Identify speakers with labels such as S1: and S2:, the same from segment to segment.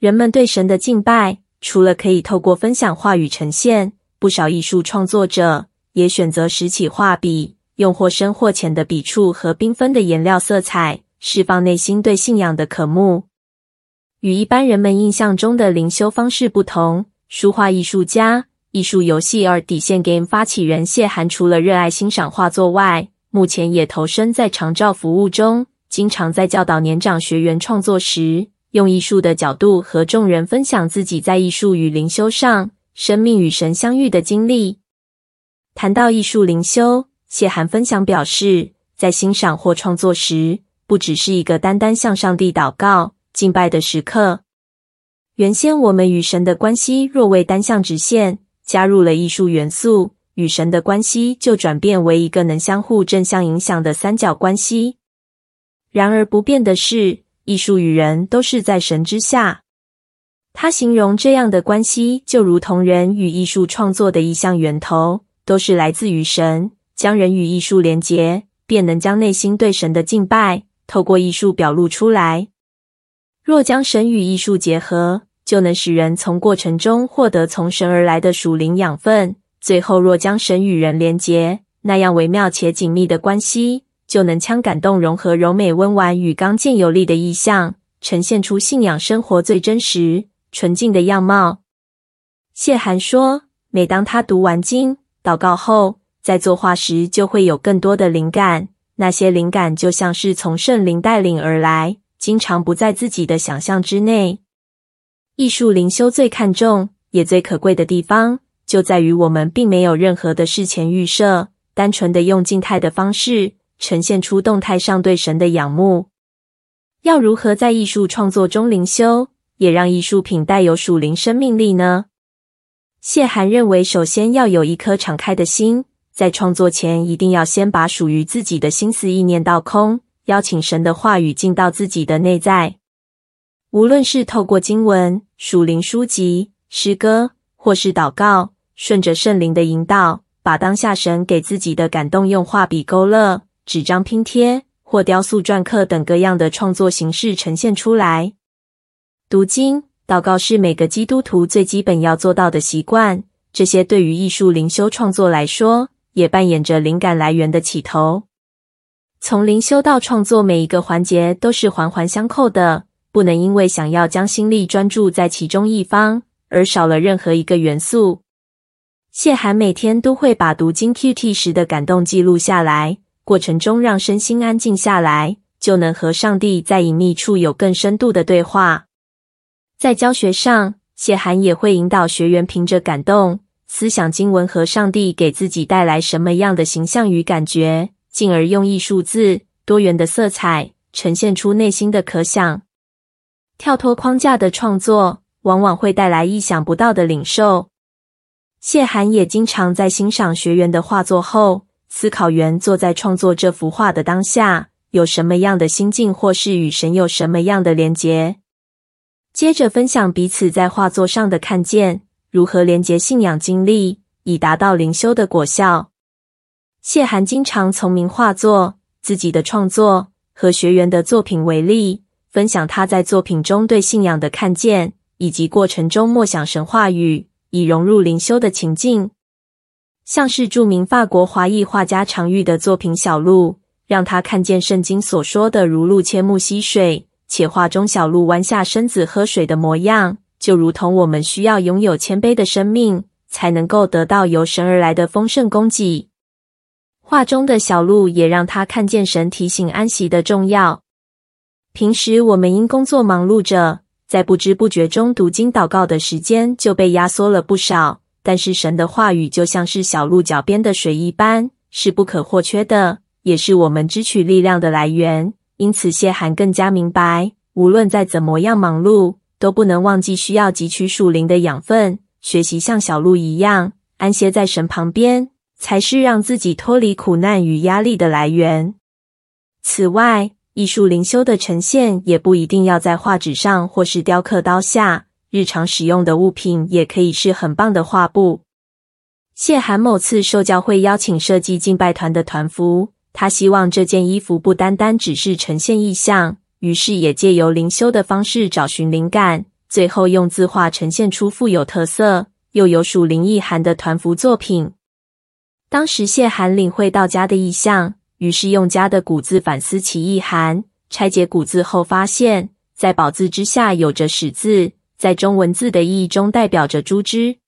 S1: 人们对神的敬拜，除了可以透过分享话语呈现，不少艺术创作者也选择拾起画笔，用或深或浅的笔触和缤纷的颜料色彩，释放内心对信仰的渴慕。与一般人们印象中的灵修方式不同，书画艺术家、艺术游戏而底线 Game 发起人谢涵，除了热爱欣赏画作外，目前也投身在长照服务中，经常在教导年长学员创作时，用艺术的角度和众人分享自己在艺术与灵修上，生命与神相遇的经历。谈到艺术灵修，谢涵分享表示，在欣赏或创作时，不只是一个单单向上帝祷告。敬拜的时刻，原先我们与神的关系若为单向直线，加入了艺术元素，与神的关系就转变为一个能相互正向影响的三角关系。然而不变的是，艺术与人都是在神之下。他形容这样的关系，就如同人与艺术创作的一项源头，都是来自于神。将人与艺术连结，便能将内心对神的敬拜，透过艺术表露出来。若将神与艺术结合，就能使人从过程中获得从神而来的属灵养分。最后，若将神与人连结，那样微妙且紧密的关系，就能将感动融合柔美温婉与刚健有力的意象，呈现出信仰生活最真实、纯净的样貌。谢涵说，每当他读完经、祷告后，在作画时，就会有更多的灵感。那些灵感就像是从圣灵带领而来。经常不在自己的想象之内。艺术灵修最看重也最可贵的地方，就在于我们并没有任何的事前预设，单纯的用静态的方式呈现出动态上对神的仰慕。要如何在艺术创作中灵修，也让艺术品带有属灵生命力呢？谢涵认为，首先要有一颗敞开的心，在创作前一定要先把属于自己的心思意念倒空。邀请神的话语进到自己的内在，无论是透过经文、属灵书籍、诗歌，或是祷告，顺着圣灵的引导，把当下神给自己的感动用画笔勾勒、纸张拼贴或雕塑篆刻等各样的创作形式呈现出来。读经、祷告是每个基督徒最基本要做到的习惯，这些对于艺术灵修创作来说，也扮演着灵感来源的起头。从灵修到创作，每一个环节都是环环相扣的，不能因为想要将心力专注在其中一方，而少了任何一个元素。谢涵每天都会把读经 QT 时的感动记录下来，过程中让身心安静下来，就能和上帝在隐秘处有更深度的对话。在教学上，谢涵也会引导学员凭着感动，思想经文和上帝给自己带来什么样的形象与感觉。进而用艺术字多元的色彩呈现出内心的可想。跳脱框架的创作往往会带来意想不到的领受。谢涵也经常在欣赏学员的画作后，思考员坐在创作这幅画的当下有什么样的心境，或是与神有什么样的连结。接着分享彼此在画作上的看见，如何连结信仰经历，以达到灵修的果效。谢涵经常从名画作、自己的创作和学员的作品为例，分享他在作品中对信仰的看见，以及过程中默想神话语，以融入灵修的情境。像是著名法国华裔画家常玉的作品《小鹿》，让他看见圣经所说的“如鹿切慕溪水”，且画中小鹿弯下身子喝水的模样，就如同我们需要拥有谦卑的生命，才能够得到由神而来的丰盛供给。画中的小鹿也让他看见神提醒安息的重要。平时我们因工作忙碌着，在不知不觉中读经祷告的时间就被压缩了不少。但是神的话语就像是小鹿脚边的水一般，是不可或缺的，也是我们支取力量的来源。因此，谢涵更加明白，无论再怎么样忙碌，都不能忘记需要汲取属灵的养分，学习像小鹿一样安歇在神旁边。才是让自己脱离苦难与压力的来源。此外，艺术灵修的呈现也不一定要在画纸上或是雕刻刀下，日常使用的物品也可以是很棒的画布。谢涵某次受教会邀请设计敬拜团的团服，他希望这件衣服不单单只是呈现意象，于是也借由灵修的方式找寻灵感，最后用字画呈现出富有特色又有属灵意涵的团服作品。当时谢涵领会到家的意象，于是用家的古字反思其意涵。拆解古字后，发现，在宝字之下有着始字，在中文字的意义中代表着猪只。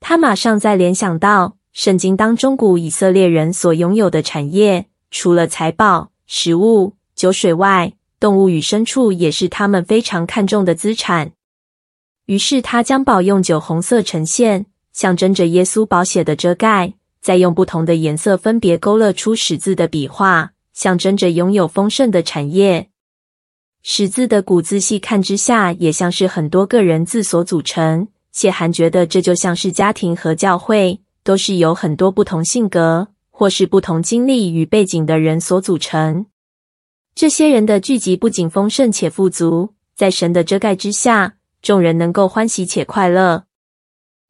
S1: 他马上再联想到圣经当中古以色列人所拥有的产业，除了财宝、食物、酒水外，动物与牲畜也是他们非常看重的资产。于是他将宝用酒红色呈现，象征着耶稣宝血的遮盖，再用不同的颜色分别勾勒出十字的笔画。象征着拥有丰盛的产业。十字的古字细看之下，也像是很多个人字所组成。谢涵觉得这就像是家庭和教会，都是由很多不同性格或是不同经历与背景的人所组成。这些人的聚集不仅丰盛且富足，在神的遮盖之下，众人能够欢喜且快乐。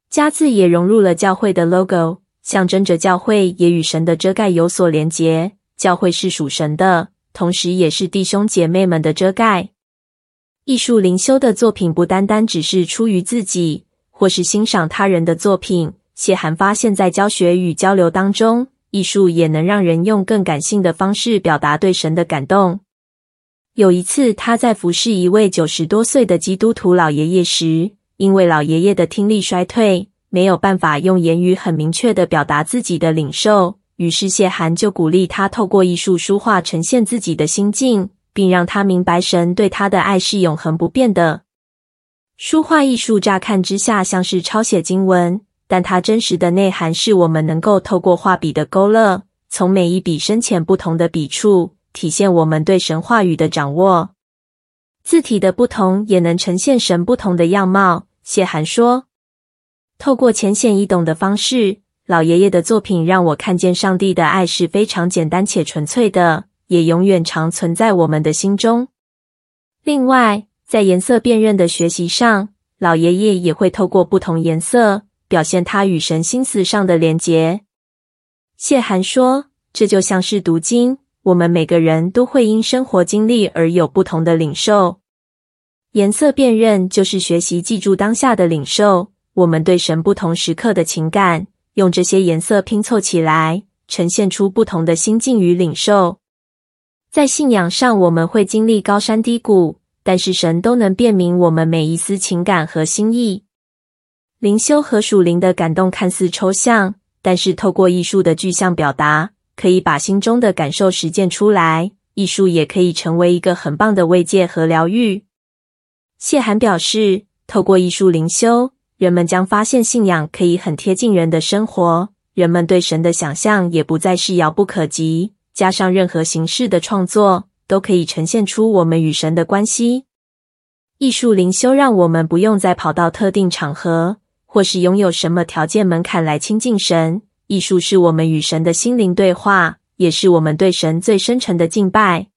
S1: 家字也融入了教会的 logo，象征着教会也与神的遮盖有所连结。教会是属神的，同时也是弟兄姐妹们的遮盖。艺术灵修的作品不单单只是出于自己，或是欣赏他人的作品。谢涵发现，在教学与交流当中，艺术也能让人用更感性的方式表达对神的感动。有一次，他在服侍一位九十多岁的基督徒老爷爷时，因为老爷爷的听力衰退，没有办法用言语很明确的表达自己的领受。于是谢涵就鼓励他透过艺术书画呈现自己的心境，并让他明白神对他的爱是永恒不变的。书画艺术乍看之下像是抄写经文，但它真实的内涵是我们能够透过画笔的勾勒，从每一笔深浅不同的笔触，体现我们对神话语的掌握。字体的不同也能呈现神不同的样貌。谢涵说：“透过浅显易懂的方式。”老爷爷的作品让我看见上帝的爱是非常简单且纯粹的，也永远常存在我们的心中。另外，在颜色辨认的学习上，老爷爷也会透过不同颜色表现他与神心思上的连结。谢涵说：“这就像是读经，我们每个人都会因生活经历而有不同的领受。颜色辨认就是学习记住当下的领受，我们对神不同时刻的情感。”用这些颜色拼凑起来，呈现出不同的心境与领受。在信仰上，我们会经历高山低谷，但是神都能辨明我们每一丝情感和心意。灵修和属灵的感动看似抽象，但是透过艺术的具象表达，可以把心中的感受实践出来。艺术也可以成为一个很棒的慰藉和疗愈。谢涵表示，透过艺术灵修。人们将发现，信仰可以很贴近人的生活，人们对神的想象也不再是遥不可及。加上任何形式的创作，都可以呈现出我们与神的关系。艺术灵修让我们不用再跑到特定场合，或是拥有什么条件门槛来亲近神。艺术是我们与神的心灵对话，也是我们对神最深沉的敬拜。